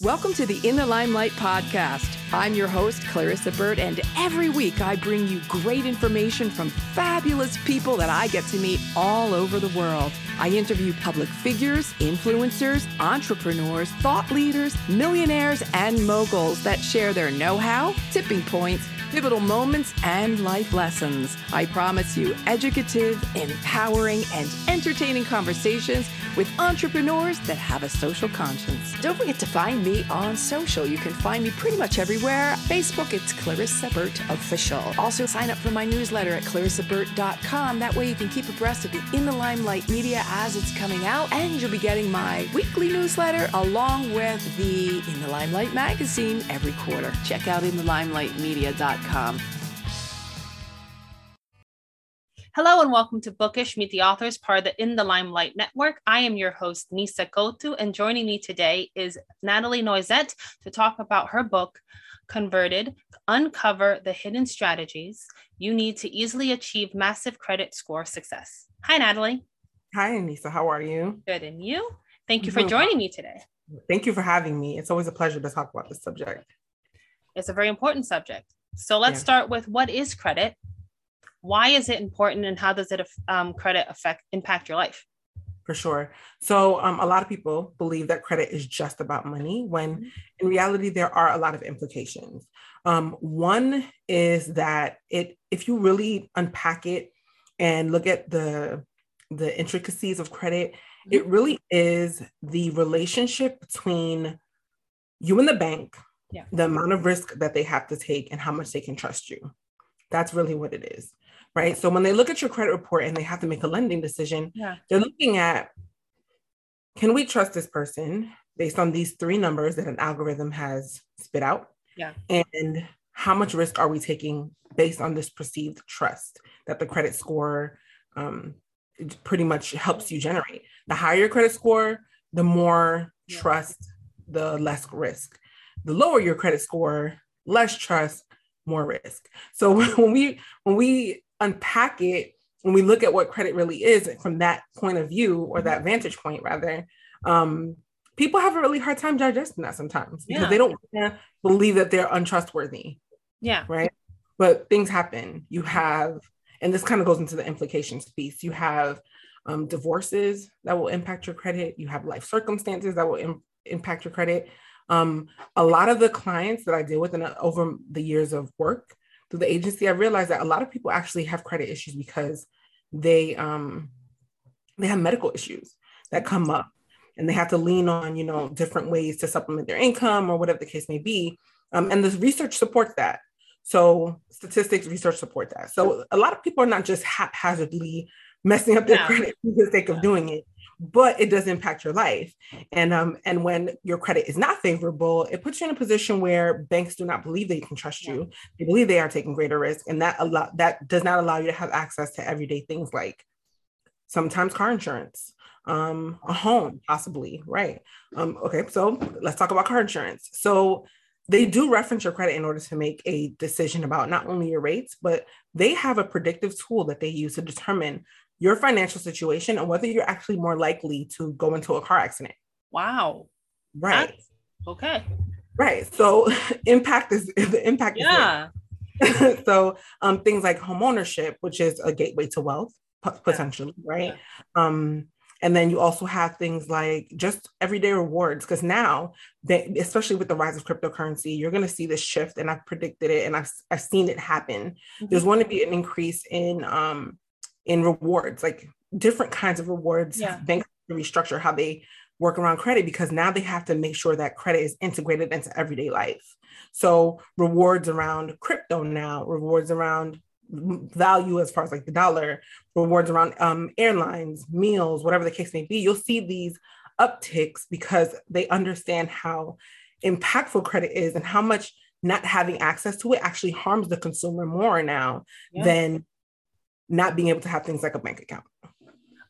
Welcome to the In the Limelight podcast. I'm your host, Clarissa Burt, and every week I bring you great information from fabulous people that I get to meet all over the world. I interview public figures, influencers, entrepreneurs, thought leaders, millionaires, and moguls that share their know how, tipping points, pivotal moments, and life lessons. I promise you educative, empowering, and entertaining conversations with entrepreneurs that have a social conscience. Don't forget to find me on social. You can find me pretty much everywhere. Facebook, it's Clarissa Burt Official. Also, sign up for my newsletter at clarissaburt.com. That way, you can keep abreast of the In the Limelight media as it's coming out, and you'll be getting my weekly newsletter along with the In the Limelight magazine every quarter. Check out inthelimelightmedia.com. Hello and welcome to Bookish Meet the Authors, part of the In the Limelight Network. I am your host, Nisa Kotu, and joining me today is Natalie Noisette to talk about her book, Converted Uncover the Hidden Strategies You Need to Easily Achieve Massive Credit Score Success. Hi, Natalie. Hi, Nisa. How are you? Good. And you? Thank you for joining me today. Thank you for having me. It's always a pleasure to talk about this subject. It's a very important subject. So let's yeah. start with what is credit? Why is it important, and how does it um, credit affect impact your life? For sure. So um, a lot of people believe that credit is just about money, when mm-hmm. in reality there are a lot of implications. Um, one is that it, if you really unpack it and look at the the intricacies of credit, mm-hmm. it really is the relationship between you and the bank yeah. the amount of risk that they have to take and how much they can trust you. That's really what it is. Right. So when they look at your credit report and they have to make a lending decision, yeah. they're looking at can we trust this person based on these three numbers that an algorithm has spit out? Yeah. And how much risk are we taking based on this perceived trust that the credit score um, pretty much helps you generate? The higher your credit score, the more yeah. trust, the less risk the lower your credit score, less trust, more risk. So when we when we unpack it, when we look at what credit really is from that point of view or that mm-hmm. vantage point rather, um, people have a really hard time digesting that sometimes because yeah. they don't believe that they're untrustworthy. Yeah. Right. But things happen. You have, and this kind of goes into the implications piece. You have um, divorces that will impact your credit. You have life circumstances that will Im- impact your credit. Um, a lot of the clients that I deal with and over the years of work through the agency, I realized that a lot of people actually have credit issues because they um, they have medical issues that come up and they have to lean on you know different ways to supplement their income or whatever the case may be. Um, and the research supports that. So statistics research support that. So a lot of people are not just haphazardly messing up their credit for the sake of doing it but it does impact your life. And um, and when your credit is not favorable, it puts you in a position where banks do not believe they can trust you. They believe they are taking greater risk, and that a lot that does not allow you to have access to everyday things like sometimes car insurance, um, a home, possibly, right? Um, okay, so let's talk about car insurance. So they do reference your credit in order to make a decision about not only your rates, but they have a predictive tool that they use to determine your financial situation and whether you're actually more likely to go into a car accident. Wow. Right. That's, okay. Right. So impact is the impact yeah. so um, things like home ownership, which is a gateway to wealth potentially, yeah. right? Yeah. Um, and then you also have things like just everyday rewards, because now, they, especially with the rise of cryptocurrency, you're going to see this shift, and I've predicted it, and I've I've seen it happen. Mm-hmm. There's going to be an increase in um, in rewards, like different kinds of rewards. Yeah. Banks restructure how they work around credit because now they have to make sure that credit is integrated into everyday life. So rewards around crypto now, rewards around value as far as like the dollar, rewards around um, airlines, meals, whatever the case may be. You'll see these upticks because they understand how impactful credit is and how much not having access to it actually harms the consumer more now yeah. than not being able to have things like a bank account.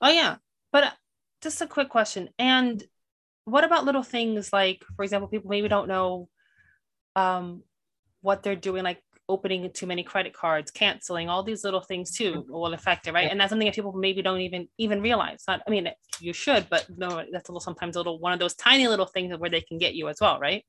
Oh yeah, but uh, just a quick question. And what about little things like, for example, people maybe don't know um, what they're doing, like opening too many credit cards, canceling, all these little things too will affect it, right? And that's something that people maybe don't even even realize. Not, I mean, you should, but no, that's a little sometimes a little one of those tiny little things where they can get you as well, right?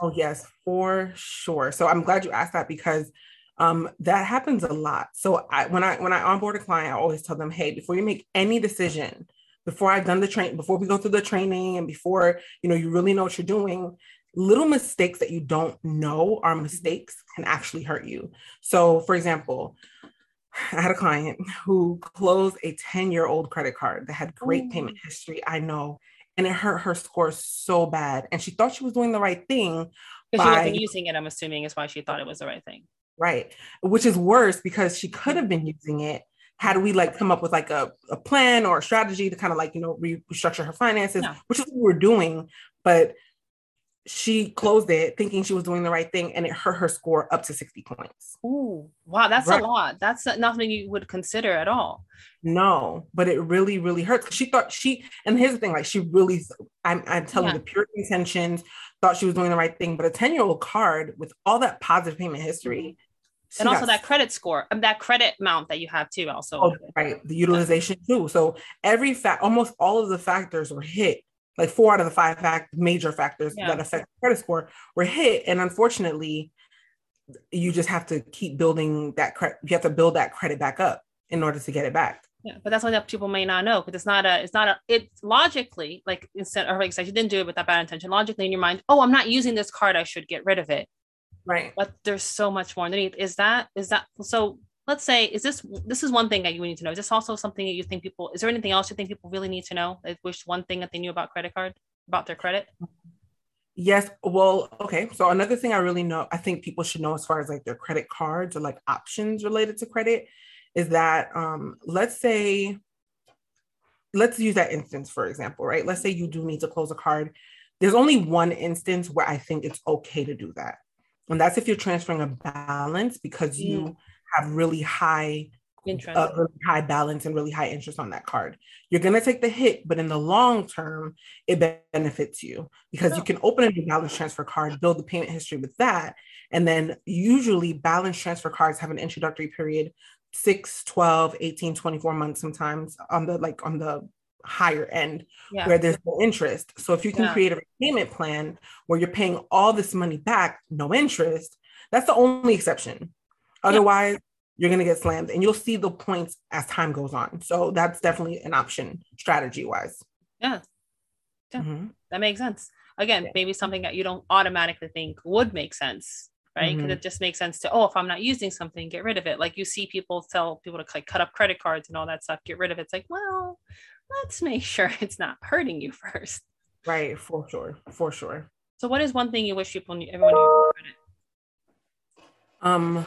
Oh yes, for sure. So I'm glad you asked that because um, that happens a lot. So I, when I when I onboard a client, I always tell them, hey, before you make any decision, before I've done the train, before we go through the training, and before you know you really know what you're doing, little mistakes that you don't know are mistakes can actually hurt you. So, for example, I had a client who closed a 10 year old credit card that had great Ooh. payment history. I know. And it hurt her score so bad. And she thought she was doing the right thing. Because she wasn't using it, I'm assuming is why she thought it was the right thing. Right. Which is worse because she could have been using it had we like come up with like a, a plan or a strategy to kind of like, you know, restructure her finances, yeah. which is what we're doing. But she closed it thinking she was doing the right thing and it hurt her score up to 60 points. Ooh, wow, that's right. a lot. That's nothing you would consider at all. No, but it really, really hurts. She thought she, and here's the thing like, she really, I'm, I'm telling yeah. you, the pure intentions, thought she was doing the right thing. But a 10 year old card with all that positive payment history, and also that credit score, um, that credit amount that you have too, also. Oh, right. The utilization too. So every fact, almost all of the factors were hit like four out of the five fact major factors yeah. that affect credit score were hit. And unfortunately you just have to keep building that credit you have to build that credit back up in order to get it back. Yeah but that's something that people may not know because it's not a it's not a it's logically like instead or like said you didn't do it with that bad intention. Logically in your mind oh i'm not using this card i should get rid of it. Right. But there's so much more underneath. Is that is that so let's say is this this is one thing that you need to know. Is this also something that you think people is there anything else you think people really need to know? I wish one thing that they knew about credit card about their credit? Yes well okay so another thing i really know i think people should know as far as like their credit cards or like options related to credit is that um let's say let's use that instance for example right? Let's say you do need to close a card. There's only one instance where i think it's okay to do that and that's if you're transferring a balance because you mm have really high interest, uh, really high balance and really high interest on that card. You're gonna take the hit, but in the long term, it benefits you because oh. you can open a new balance transfer card, build the payment history with that, and then usually balance transfer cards have an introductory period 6 12 18 24 months sometimes on the like on the higher end yeah. where there's no interest so if you can yeah. create a payment plan where you're paying all this money back no interest that's the only exception Otherwise, yeah. you're going to get slammed and you'll see the points as time goes on. So that's definitely an option strategy wise. Yeah. Yeah. Mm-hmm. That makes sense. Again, yeah. maybe something that you don't automatically think would make sense, right? Because mm-hmm. it just makes sense to, oh, if I'm not using something, get rid of it. Like you see people tell people to like cut up credit cards and all that stuff, get rid of it. It's like, well, let's make sure it's not hurting you first. Right, for sure, for sure. So, what is one thing you wish people knew, everyone knew Um,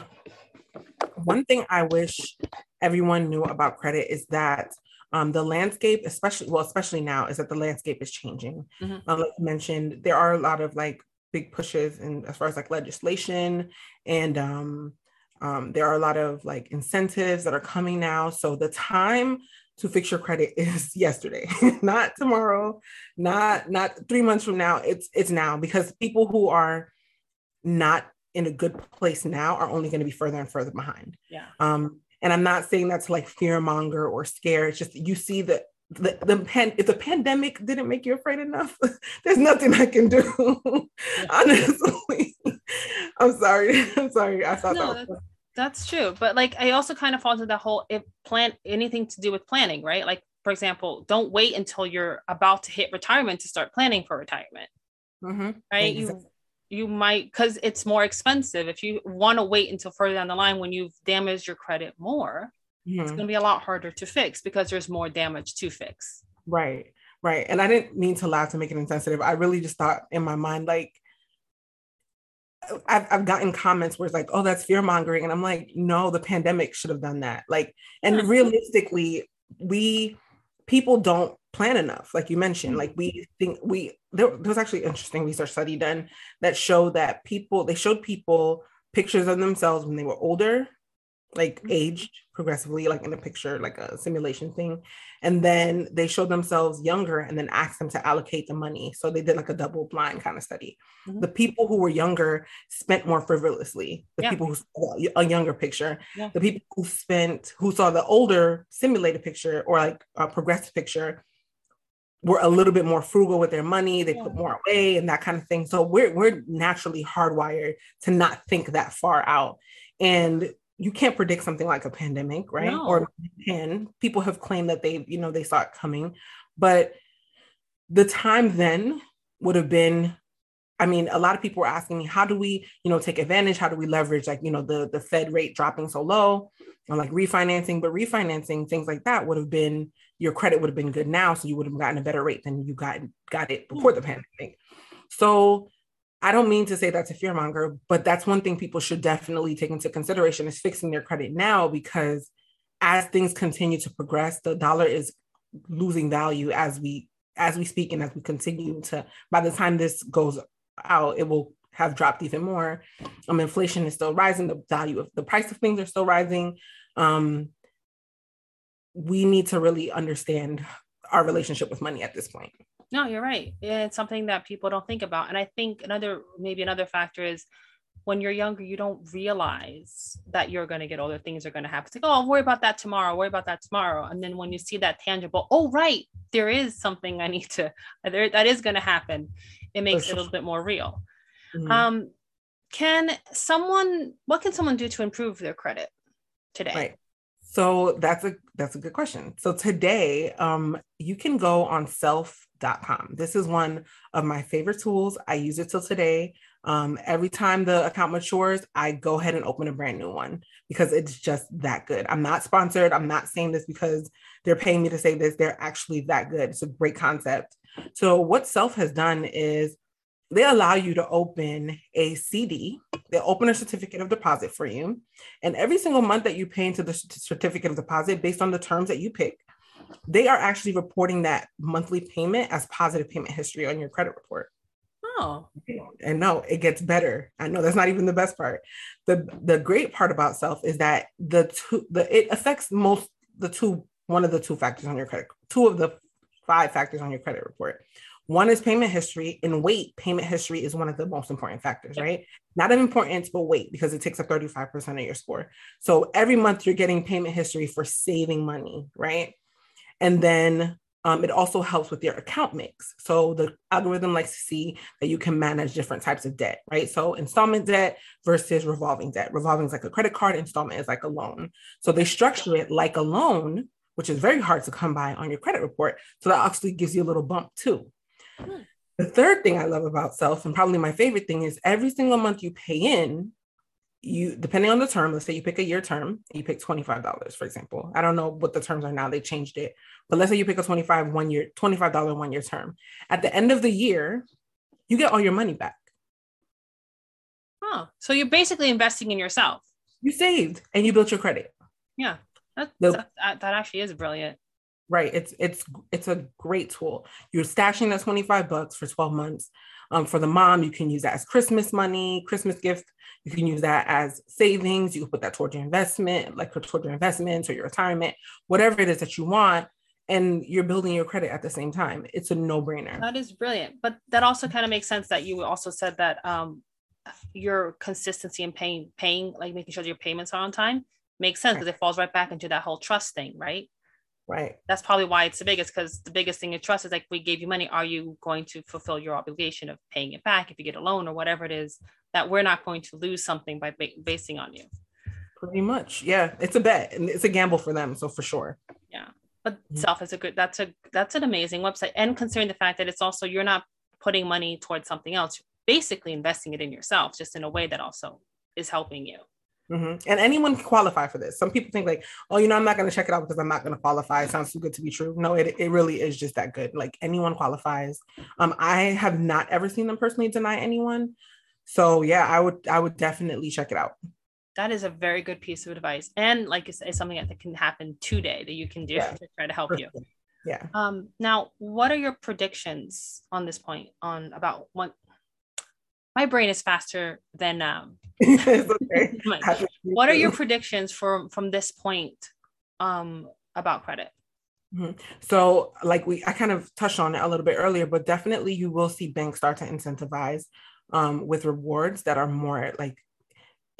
one thing I wish everyone knew about credit is that um, the landscape, especially well, especially now, is that the landscape is changing. Mm-hmm. Um, like you mentioned, there are a lot of like big pushes and as far as like legislation and um, um, there are a lot of like incentives that are coming now. So the time to fix your credit is yesterday, not tomorrow, not not three months from now. It's it's now because people who are not in a good place now are only going to be further and further behind. Yeah. Um, and I'm not saying that's like fear monger or scare. It's just you see that the, the pen if the pandemic didn't make you afraid enough, there's nothing I can do. Honestly. I'm sorry. I'm sorry. I thought no, that was that's true. But like I also kind of fall into the whole if plan anything to do with planning, right? Like for example, don't wait until you're about to hit retirement to start planning for retirement. Mm-hmm. Right. Exactly. You you might because it's more expensive. If you want to wait until further down the line when you've damaged your credit more mm-hmm. it's going to be a lot harder to fix because there's more damage to fix. Right right and i didn't mean to laugh to make it insensitive. I really just thought in my mind like I've, I've gotten comments where it's like oh that's fear mongering and i'm like no the pandemic should have done that. Like and realistically we people don't plan enough like you mentioned mm-hmm. like we think we there, there was actually interesting research study done that showed that people they showed people pictures of themselves when they were older like Mm-hmm. aged progressively, like in a picture, like a simulation thing. And then they showed themselves younger and then asked them to allocate the money. So they did like a double blind kind of study. Mhm. The people who were younger spent more frivolously. The Yeah. people who saw a younger picture, Yeah. the people who spent, who saw the older simulated picture or like a progressive picture were a little bit more frugal with their money. They put more away and that kind of thing. So we're we're naturally hardwired to not think that far out. And you can't predict something like a pandemic, right? No. Or can. People have claimed that they, you know, they saw it coming, but the time then would have been I mean, a lot of people were asking me, how do we, you know, take advantage? How do we leverage like, you know, the the Fed rate dropping so low or like refinancing, but refinancing things like that would have been your credit would have been good now. So you would have gotten a better rate than you got got it before hmm. the pandemic. So I don't mean to say that's a fear monger, but that's one thing people should definitely take into consideration is fixing their credit now because as things continue to progress, the dollar is losing value as we as we speak and as we continue to by the time this goes out, it will have dropped even more. Um, inflation is still rising, the value of the price of things are still rising. Um, we need to really understand our relationship with money at this point. No, you're right. It's something that people don't think about. And I think another, maybe another factor is when you're younger, you don't realize that you're going to get older, things are going to happen. It's like, oh, I'll worry about that tomorrow, worry about that tomorrow. And then when you see that tangible, oh, right, there is something I need to, there, that is going to happen. It makes it a little bit more real. Mhm. Um, can someone, what can someone do to improve their credit today? Right. So that's a that's a good question. So today, um, you can go on self.com. This is one of my favorite tools. I use it till today. Um, every time the account matures, I go ahead and open a brand new one because it's just that good. I'm not sponsored. I'm not saying this because they're paying me to say this. They're actually that good. It's a great concept. So what Self has done is they allow you to open a CD. They open a certificate of deposit for you. And every single month that you pay into the certificate of deposit based on the terms that you pick, they are actually reporting that monthly payment as positive payment history on your credit report. Oh, And no, it gets better. I know that's not even the best part. The the great part about self is that the two the it affects most the two one of the two factors on your credit, two of the five factors on your credit report. One is payment history. And weight, payment history is one of the most important factors, right? Not of importance, but weight, because it takes up 35% of your score. So every month you're getting payment history for saving money, right? And then um, it also helps with your account mix. So the algorithm likes to see that you can manage different types of debt, right? So installment debt versus revolving debt. Revolving is like a credit card, installment is like a loan. So they structure it like a loan, which is very hard to come by on your credit report. So that actually gives you a little bump too. Hmm. The third thing I love about self, and probably my favorite thing, is every single month you pay in, you depending on the term, let's say you pick a year term, you pick $25, for example. I don't know what the terms are now, they changed it. But let's say you pick a 25 one year, $25 one year term. At the end of the year, you get all your money back. oh So you're basically investing in yourself. You saved and you built your credit. Yeah. That, that, that, that actually is brilliant. Right. It's it's it's a great tool. You're stashing that 25 bucks for 12 months. Um, for the mom, you can use that as Christmas money, Christmas gift. You can use that as savings. You can put that towards your investment, like towards your investments or your retirement, whatever it is that you want. And you're building your credit at the same time. It's a no-brainer. That is brilliant. But that also kind of makes sense that you also said that um, your consistency in paying, paying, like making sure that your payments are on time makes sense because it falls right back into that whole trust thing, right? Right. That's probably why it's the biggest because the biggest thing in trust is like we gave you money. Are you going to fulfill your obligation of paying it back if you get a loan or whatever it is that we're not going to lose something by ba- basing on you? Pretty much. Yeah. It's a bet and it's a gamble for them. So for sure. Yeah. But Mhm. self is a good that's a that's an amazing website and considering the fact that it's also you're not putting money towards something else basically investing it in yourself just in a way that also is helping you Mhm. And anyone can qualify for this. Some people think like, oh, you know, I'm not going to check it out because I'm not going to qualify. It sounds too good to be true. No, it, it really is just that good. Like anyone qualifies. Um, I have not ever seen them personally deny anyone. So yeah, I would I would definitely check it out. that is a very good piece of advice and like it's, it's something that can happen today that you can do Yeah. to try to help For you. Yeah. um now what are your predictions on this point on about what my brain is faster than um. what are your predictions for from this point um about credit? Mm-hmm. So, like we, I kind of touched on it a little bit earlier, but definitely you will see banks start to incentivize um, with rewards that are more like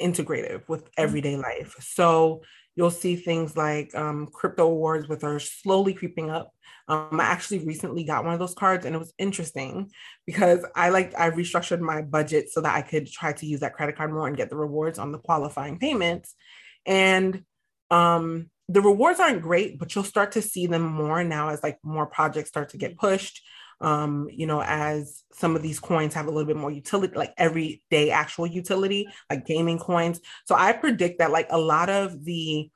integrative with mm-hmm. everyday life. So you'll see things like um, crypto awards, which are slowly creeping up. Um, I actually recently got one of those cards, and it was interesting because I like I restructured my budget so that I could try to use that credit card more and get the rewards on the qualifying payments. And um, the rewards aren't great, but you'll start to see them more now as like more projects start to get pushed. Um, you know, as some of these coins have a little bit more utility, like everyday actual utility, like gaming coins. So I predict that like a lot of the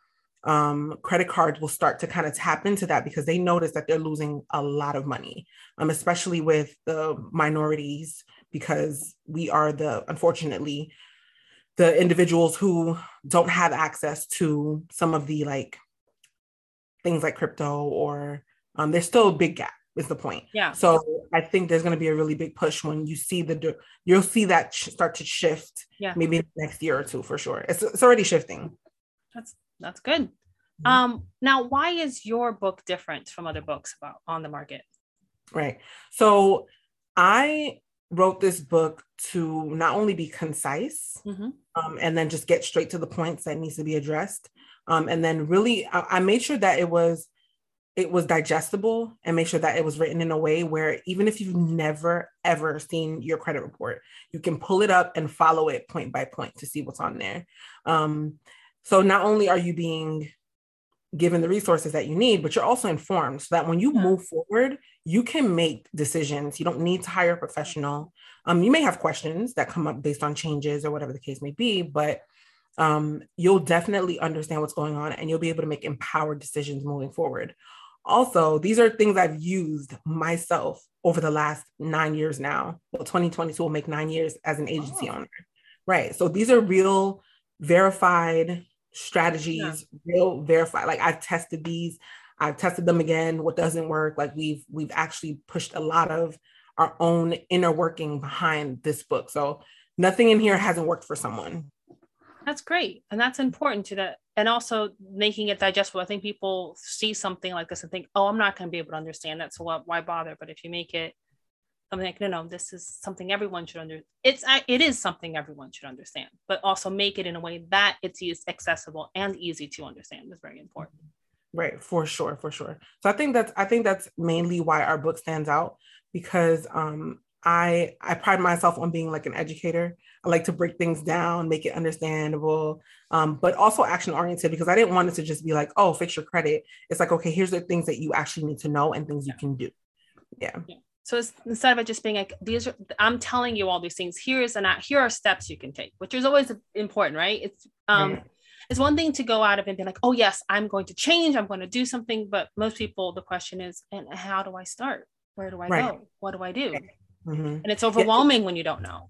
um, credit cards will start to kind of tap into that because they notice that they're losing a lot of money, um, especially with the minorities, because we are the unfortunately the individuals who don't have access to some of the like things like crypto or um, there's still a big gap is the point. Yeah. So i think there's going to be a really big push when you see the you'll see that start to shift yeah. maybe next year or two for sure. It's, it's already shifting. That's that's good. Mm-hmm. um now why is your book different from other books about on the market? Right. So i wrote this book to not only be concise mm-hmm. um, and then just get straight to the points that needs to be addressed um, and then really I, I made sure that it was it was digestible and make sure that it was written in a way where even if you've never ever seen your credit report you can pull it up and follow it point by point to see what's on there. Um, so not only are you being given the resources that you need but you're also informed so that when you move forward you can make decisions. You don't need to hire a professional. Um, you may have questions that come up based on changes or whatever the case may be but um, you'll definitely understand what's going on and you'll be able to make empowered decisions moving forward. Also, these are things I've used myself over the last nine years now. Well, 2022 will make nine years as an agency oh. owner. Right. So these are real verified strategies, yeah. real verified. Like I've tested these, I've tested them again. What doesn't work? Like we've we've actually pushed a lot of our own inner working behind this book. So nothing in here hasn't worked for someone. That's great. And that's important to that. And also making it digestible. I think people see something like this and think, oh, I'm not going to be able to understand that. So what, why bother? But if you make it something like, no, no, this is something everyone should under, it's, it is something everyone should understand, but also make it in a way that it's accessible and easy to understand is very important. Right. For sure. For sure. So I think that's, I think that's mainly why our book stands out because um, I I pride myself on being like an educator. I like to break things down, make it understandable, um, but also action oriented because I didn't want it to just be like, oh, fix your credit. It's like, okay, here's the things that you actually need to know and things you can do. Yeah. yeah. So instead of it just being like these are, I'm telling you all these things. Here is an here are steps you can take, which is always important, right? It's um, right. it's one thing to go out of and be like, oh yes, I'm going to change, I'm going to do something, but most people, the question is, and how do I start? Where do I right. go? What do I do? Mm-hmm. And it's overwhelming yeah. when you don't know.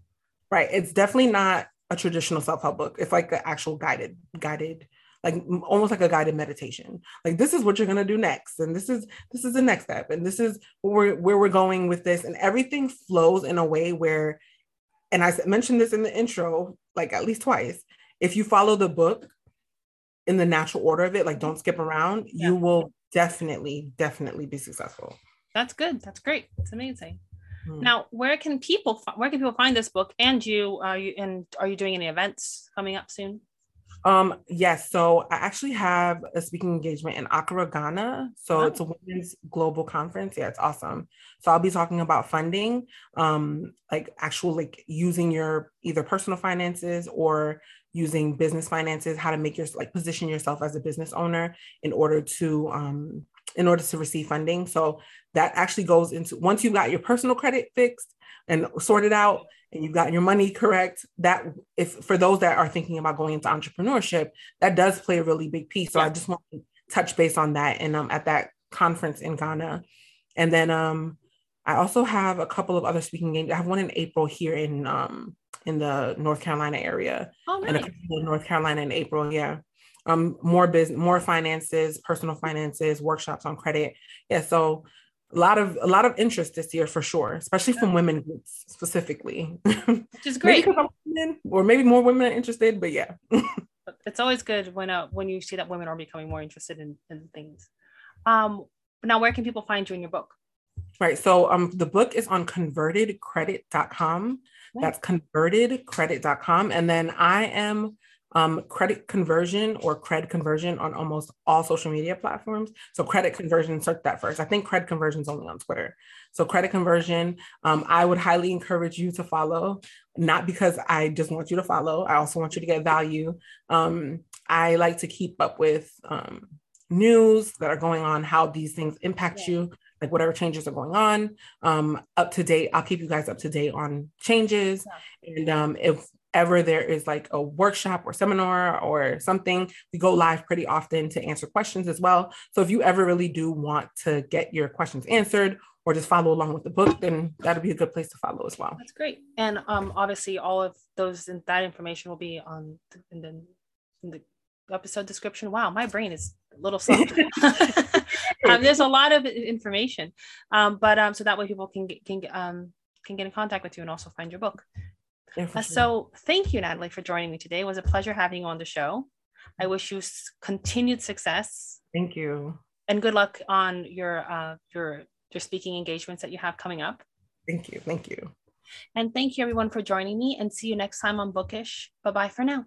Right. It's definitely not a traditional self-help book. It's like an actual guided, guided, like almost like a guided meditation. Like this is what you're gonna do next, and this is this is the next step, and this is where we're where we're going with this, and everything flows in a way where, and I mentioned this in the intro, like at least twice. If you follow the book in the natural order of it, like don't skip around, yeah. you will definitely, definitely be successful. That's good. That's great. It's amazing. Hmm. Now, where can people where can people find this book? And you are you and are you doing any events coming up soon? Um, yes. So I actually have a speaking engagement in Accra, Ghana. So oh. it's a women's global conference. Yeah, it's awesome. So I'll be talking about funding, um, like actual like using your either personal finances or using business finances, how to make your like position yourself as a business owner in order to um in order to receive funding. So that actually goes into once you've got your personal credit fixed and sorted out and you've got your money correct, that if for those that are thinking about going into entrepreneurship, that does play a really big piece. So yeah. I just want to touch base on that and um at that conference in Ghana. And then um I also have a couple of other speaking games. I have one in April here in um in the North Carolina area. Oh, nice. And a couple in North Carolina in April. Yeah um, more business, more finances, personal finances, workshops on credit. Yeah, so a lot of a lot of interest this year for sure, especially from women groups specifically. Which is great. maybe women, or maybe more women are interested, but yeah. it's always good when uh, when you see that women are becoming more interested in, in things. Um, now where can people find you in your book? Right. So um the book is on convertedcredit.com. That's convertedcredit.com. And then I am um, credit conversion or cred conversion on almost all social media platforms. So credit conversion, search that first. I think credit conversion is only on Twitter. So credit conversion, um, I would highly encourage you to follow, not because I just want you to follow. I also want you to get value. Um, I like to keep up with um, news that are going on, how these things impact yeah. you like whatever changes are going on um, up to date i'll keep you guys up to date on changes and um, if ever there is like a workshop or seminar or something, we go live pretty often to answer questions as well. So if you ever really do want to get your questions answered or just follow along with the book, then that'd be a good place to follow as well. That's great. And um, obviously, all of those and that information will be on in the, in the episode description. Wow, my brain is a little slow. um, there's a lot of information, um, but um, so that way people can get, can um, can get in contact with you and also find your book. Yeah, uh, so thank you, Natalie, for joining me today. It was a pleasure having you on the show. I wish you continued success. Thank you. And good luck on your uh, your your speaking engagements that you have coming up. Thank you. Thank you. And thank you everyone for joining me and see you next time on Bookish. Bye bye for now.